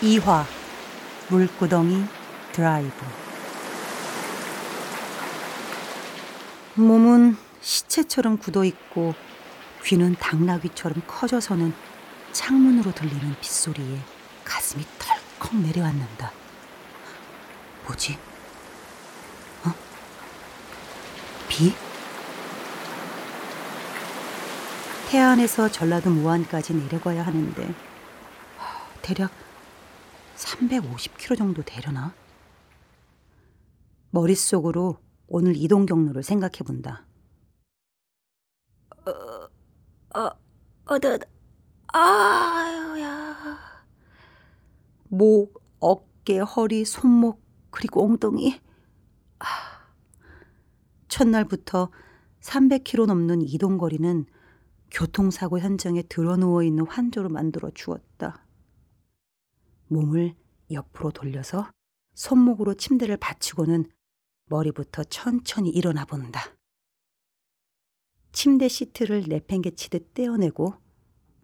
2화 물구덩이 드라이브 몸은 시체처럼 굳어 있고 귀는 당나귀처럼 커져서는 창문으로 들리는 빗소리에 가슴이 덜컥 내려앉는다. 뭐지? 어? 비? 태안에서 전라도 무안까지 내려가야 하는데 대략 350km 정도 되려나? 머릿속으로 오늘 이동 경로를 생각해 본다. 어, 어, 어드, 아유야. 목, 어깨, 허리, 손목, 그리고 엉덩이. 아. 첫날부터 300km 넘는 이동 거리는 교통사고 현장에 드러누워 있는 환조로 만들어 주었다. 몸을 옆으로 돌려서 손목으로 침대를 받치고는 머리부터 천천히 일어나 본다. 침대 시트를 내팽개치듯 떼어내고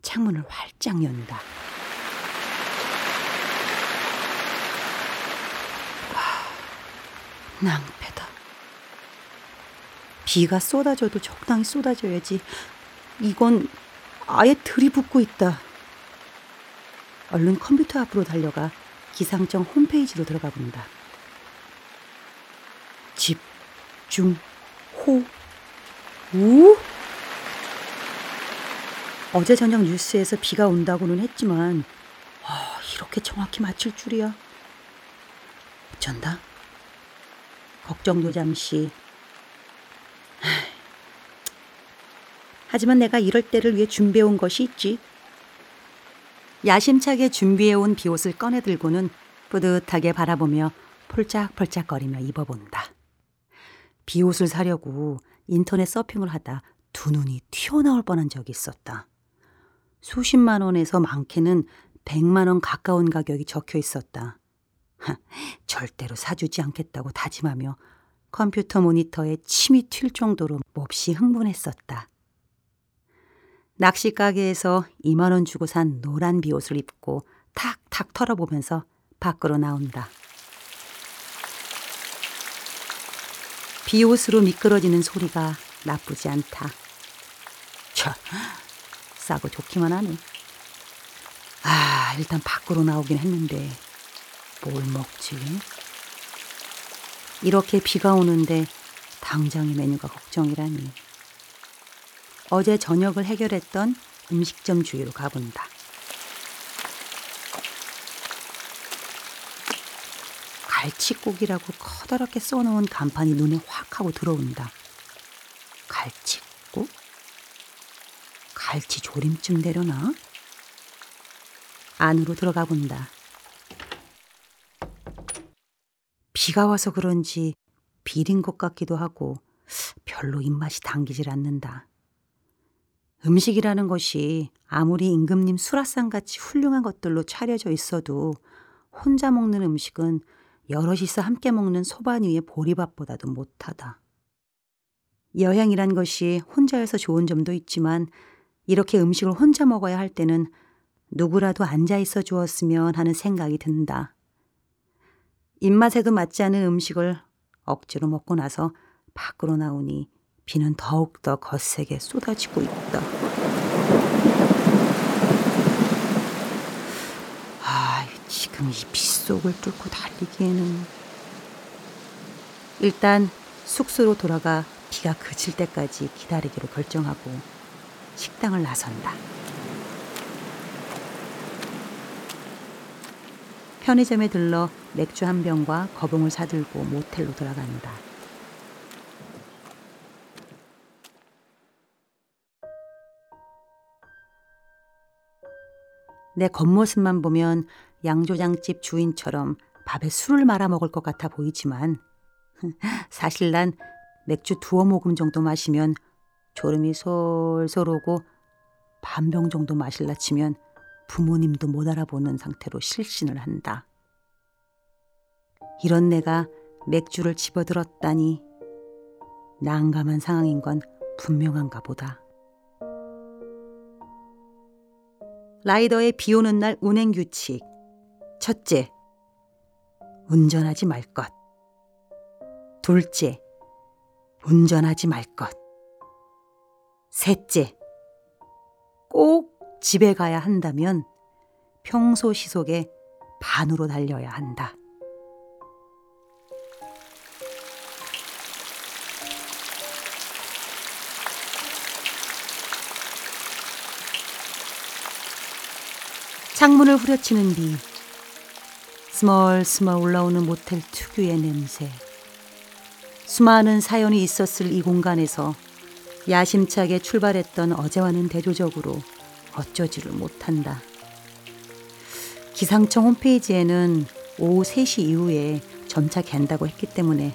창문을 활짝 연다. 아, 낭패다. 비가 쏟아져도 적당히 쏟아져야지. 이건 아예 들이붓고 있다. 얼른 컴퓨터 앞으로 달려가 기상청 홈페이지로 들어가 본다. 집, 중, 호, 우? 어제 저녁 뉴스에서 비가 온다고는 했지만 아, 이렇게 정확히 맞출 줄이야. 어쩐다. 걱정도 잠시. 하지만 내가 이럴 때를 위해 준비해온 것이 있지. 야심차게 준비해온 비옷을 꺼내 들고는 뿌듯하게 바라보며 폴짝폴짝거리며 입어본다. 비옷을 사려고 인터넷 서핑을 하다 두 눈이 튀어나올 뻔한 적이 있었다. 수십만 원에서 많게는 백만 원 가까운 가격이 적혀 있었다. 절대로 사주지 않겠다고 다짐하며 컴퓨터 모니터에 침이 튈 정도로 몹시 흥분했었다. 낚시 가게에서 2만 원 주고 산 노란 비옷을 입고 탁탁 털어보면서 밖으로 나온다. 비옷으로 미끄러지는 소리가 나쁘지 않다. 차, 싸고 좋기만 하네. 아, 일단 밖으로 나오긴 했는데 뭘 먹지? 이렇게 비가 오는데 당장의 메뉴가 걱정이라니. 어제 저녁을 해결했던 음식점 주위로 가본다. 갈치국이라고 커다랗게 써놓은 간판이 눈에 확 하고 들어온다. 갈치국? 갈치 조림쯤 되려나? 안으로 들어가 본다. 비가 와서 그런지 비린 것 같기도 하고 별로 입맛이 당기질 않는다. 음식이라는 것이 아무리 임금님 수라상 같이 훌륭한 것들로 차려져 있어도 혼자 먹는 음식은 여럿이서 함께 먹는 소반 위의 보리밥보다도 못하다. 여행이란 것이 혼자여서 좋은 점도 있지만 이렇게 음식을 혼자 먹어야 할 때는 누구라도 앉아 있어 주었으면 하는 생각이 든다. 입맛에도 맞지 않은 음식을 억지로 먹고 나서 밖으로 나오니 비는 더욱더 거세게 쏟아지고 있다. 아, 지금 이 빗속을 뚫고 달리기에는 일단 숙소로 돌아가 비가 그칠 때까지 기다리기로 결정하고 식당을 나선다. 편의점에 들러 맥주 한 병과 거봉을 사들고 모텔로 들어간다. 내 겉모습만 보면 양조장집 주인처럼 밥에 술을 말아 먹을 것 같아 보이지만 사실 난 맥주 두어 모금 정도 마시면 졸음이 솔솔 오고 반병 정도 마실라 치면 부모님도 못 알아보는 상태로 실신을 한다. 이런 내가 맥주를 집어들었다니 난감한 상황인 건 분명한가 보다. 라이더의 비 오는 날 운행 규칙. 첫째, 운전하지 말 것. 둘째, 운전하지 말 것. 셋째, 꼭 집에 가야 한다면 평소 시속의 반으로 달려야 한다. 창문을 후려치는 비, 스멀스멀 올라오는 모텔 특유의 냄새. 수많은 사연이 있었을 이 공간에서 야심차게 출발했던 어제와는 대조적으로 어쩌지를 못한다. 기상청 홈페이지에는 오후 3시 이후에 점차 갠다고 했기 때문에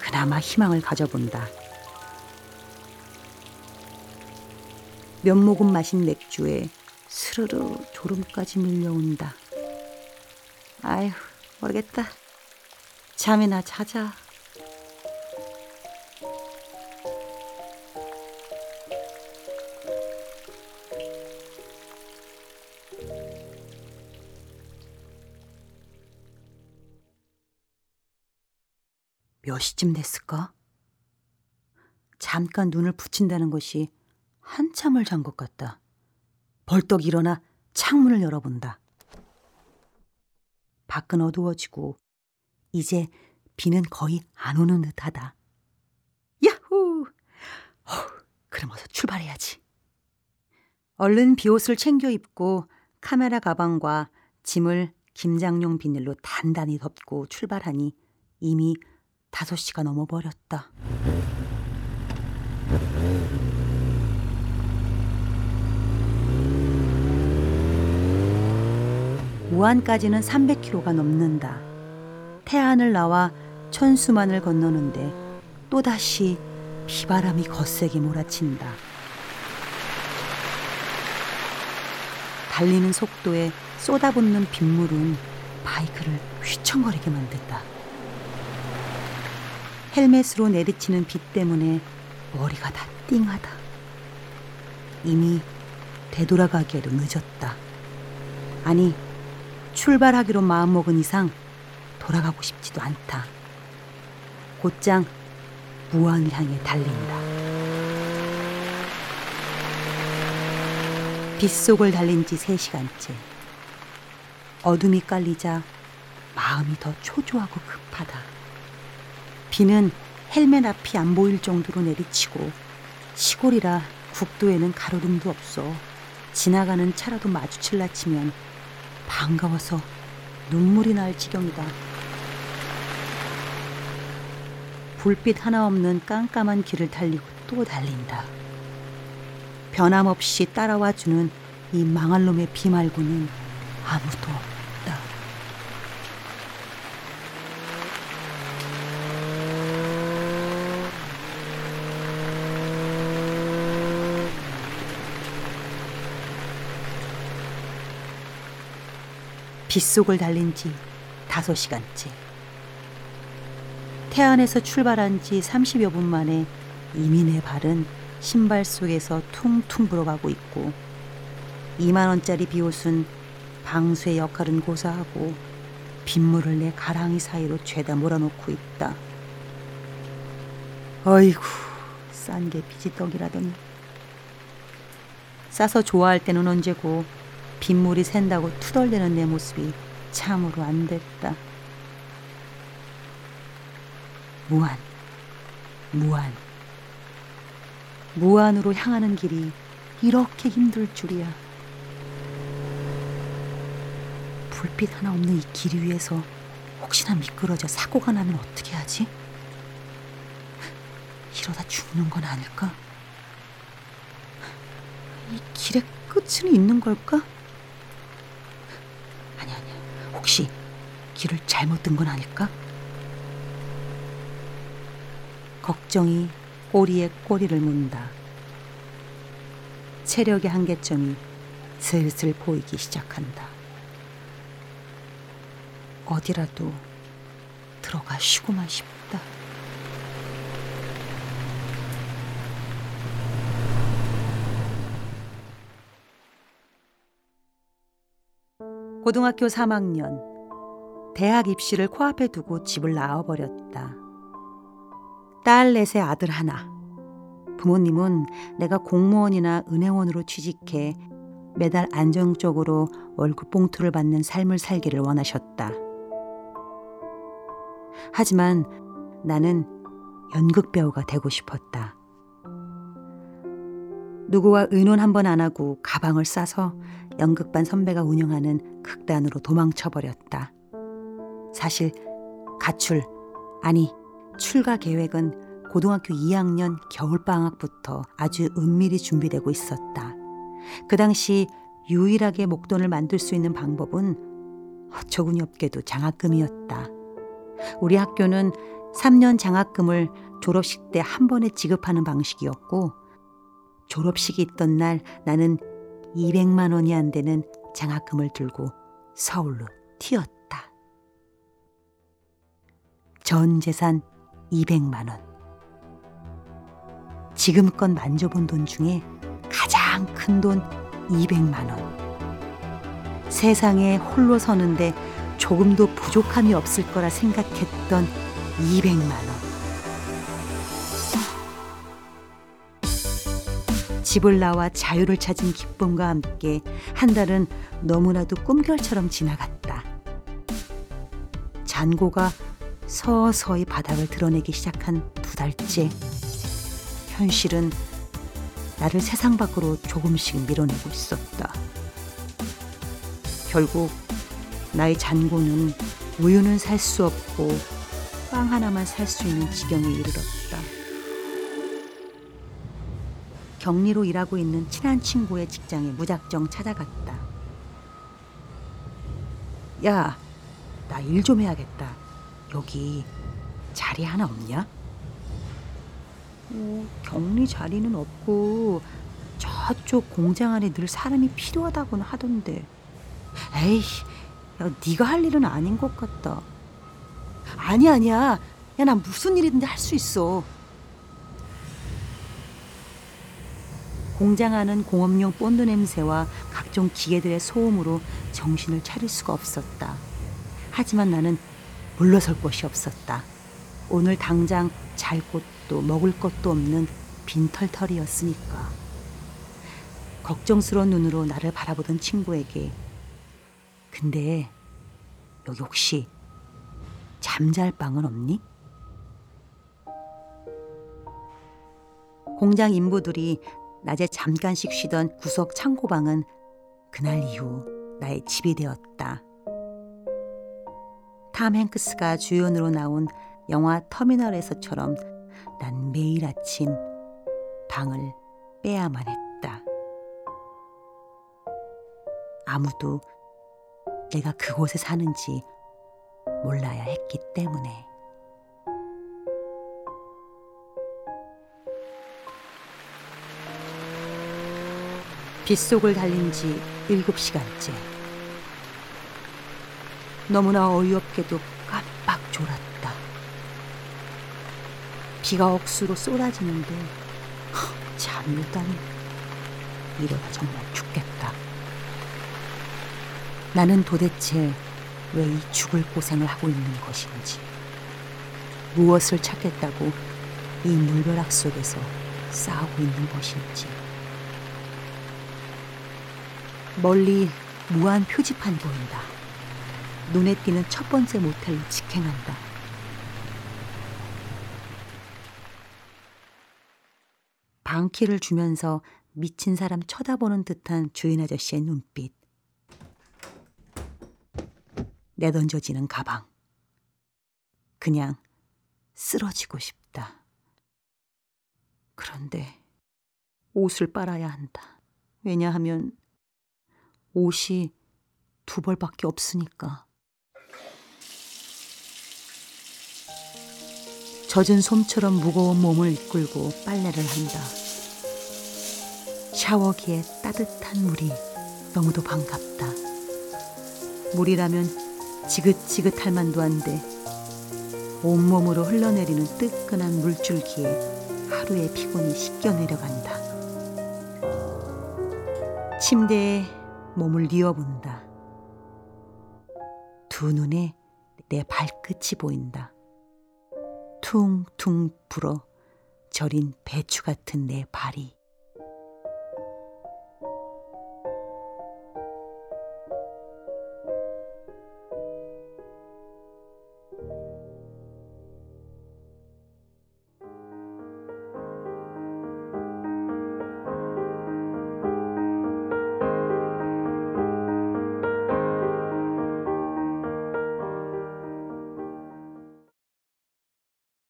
그나마 희망을 가져본다. 몇 모금 마신 맥주에 스르르 졸음까지 밀려온다. 아휴, 모르겠다. 잠이나 자자. 몇 시쯤 됐을까? 잠깐 눈을 붙인다는 것이 한참을 잔 것 같다. 벌떡 일어나 창문을 열어본다. 밖은 어두워지고 이제 비는 거의 안 오는 듯하다. 야호! 어, 그럼 어서 출발해야지. 얼른 비옷을 챙겨 입고 카메라 가방과 짐을 김장용 비닐로 단단히 덮고 출발하니 이미 다섯 시가 넘어버렸다. 무안까지는 300km가 넘는다. 태안을 나와 천수만을 건너는데 또다시 비바람이 거세게 몰아친다. 달리는 속도에 쏟아붓는 빗물은 바이크를 휘청거리게 만든다. 헬멧으로 내리치는 비 때문에 머리가 다 띵하다. 이미 되돌아가기에도 늦었다. 아니, 출발하기로 마음먹은 이상 돌아가고 싶지도 않다. 곧장 무안을 향해 달린다. 빗속을 달린 지 3시간째. 어둠이 깔리자 마음이 더 초조하고 급하다. 비는 헬멧 앞이 안 보일 정도로 내리치고 시골이라 국도에는 가로등도 없어 지나가는 차라도 마주칠라 치면 반가워서 눈물이 날 지경이다. 불빛 하나 없는 깜깜한 길을 달리고 또 달린다. 변함없이 따라와 주는 이 망할 놈의 비 말고는 아무도 없다. 빗속을 달린 지 다섯 시간째. 태안에서 출발한 지 30여 분 만에 내 발은 신발 속에서 퉁퉁 불어가고 있고 2만 원짜리 비옷은 방수의 역할은 고사하고 빗물을 내 가랑이 사이로 죄다 몰아놓고 있다. 어이구, 싼 게 비지떡이라더니. 싸서 좋아할 때는 언제고 빗물이 샌다고 투덜대는 내 모습이 참으로 안 됐다. 무한, 무한. 무한으로 향하는 길이 이렇게 힘들 줄이야. 불빛 하나 없는 이 길 위에서 혹시나 미끄러져 사고가 나면 어떻게 하지? 이러다 죽는 건 아닐까? 이 길의 끝은 있는 걸까? 혹시 길을 잘못 든 건 아닐까? 걱정이 꼬리에 꼬리를 문다. 체력의 한계점이 슬슬 보이기 시작한다. 어디라도 들어가 쉬고만 싶다. 고등학교 3학년 대학 입시를 코앞에 두고 집을 나와버렸다. 딸 넷의 아들 하나. 부모님은 내가 공무원이나 은행원으로 취직해 매달 안정적으로 월급 봉투를 받는 삶을 살기를 원하셨다. 하지만 나는 연극 배우가 되고 싶었다. 누구와 의논 한 번 안 하고 가방을 싸서 연극반 선배가 운영하는 극단으로 도망쳐 버렸다. 사실 가출, 아니 출가 계획은 고등학교 2학년 겨울방학부터 아주 은밀히 준비되고 있었다. 그 당시 유일하게 목돈을 만들 수 있는 방법은 어처구니 없게도 장학금이었다. 우리 학교는 3년 장학금을 졸업식 때 한 번에 지급하는 방식이었고 졸업식이 있던 날 나는 200만 원이 안 되는 장학금을 들고 서울로 튀었다. 전 재산 200만 원. 지금껏 만져본 돈 중에 가장 큰 돈 200만 원. 세상에 홀로 서는데 조금도 부족함이 없을 거라 생각했던 200만 원. 집을 나와 자유를 찾은 기쁨과 함께 한 달은 너무나도 꿈결처럼 지나갔다. 잔고가 서서히 바닥을 드러내기 시작한 두 달째. 현실은 나를 세상 밖으로 조금씩 밀어내고 있었다. 결국 나의 잔고는 우유는 살 수 없고 빵 하나만 살 수 있는 지경에 이르렀다. 격리로 일하고 있는 친한 친구의 직장에 무작정 찾아갔다. 야, 나 일 좀 해야겠다. 여기 자리 하나 없냐? 어, 격리 자리는 없고 저쪽 공장 안에 늘 사람이 필요하다고는 하던데. 에이, 야, 네가 할 일은 아닌 것 같다. 아니야, 아니야. 야, 난 무슨 일이든지 할 수 있어. 공장 안은 공업용 본드 냄새와 각종 기계들의 소음으로 정신을 차릴 수가 없었다. 하지만 나는 물러설 곳이 없었다. 오늘 당장 잘 곳도 먹을 것도 없는 빈털털이었으니까. 걱정스러운 눈으로 나를 바라보던 친구에게 근데 여기 혹시 잠잘 방은 없니? 공장 인부들이 낮에 잠깐씩 쉬던 구석 창고방은 그날 이후 나의 집이 되었다. 탐 행크스가 주연으로 나온 영화 터미널에서처럼 난 매일 아침 방을 빼야만 했다. 아무도 내가 그곳에 사는지 몰라야 했기 때문에. 빗속을 달린 지 일곱 시간째. 너무나 어이없게도 깜빡 졸았다. 비가 억수로 쏟아지는데 잠이 오다니 이러다 정말 죽겠다. 나는 도대체 왜 이 죽을 고생을 하고 있는 것인지 무엇을 찾겠다고 이 물벼락 속에서 싸우고 있는 것인지 멀리 무한 표지판이 보인다. 눈에 띄는 첫 번째 모텔로 직행한다. 방키를 주면서 미친 사람 쳐다보는 듯한 주인 아저씨의 눈빛. 내던져지는 가방. 그냥 쓰러지고 싶다. 그런데 옷을 빨아야 한다. 왜냐하면 옷이 두 벌밖에 없으니까. 젖은 솜처럼 무거운 몸을 이끌고 빨래를 한다. 샤워기에 따뜻한 물이 너무도 반갑다. 물이라면 지긋지긋할 만도 한데 온몸으로 흘러내리는 뜨끈한 물줄기에 하루의 피곤이 씻겨 내려간다. 침대에 몸을 뉘어본다. 두 눈에 내 발끝이 보인다. 퉁퉁 불어 절인 배추 같은 내 발이.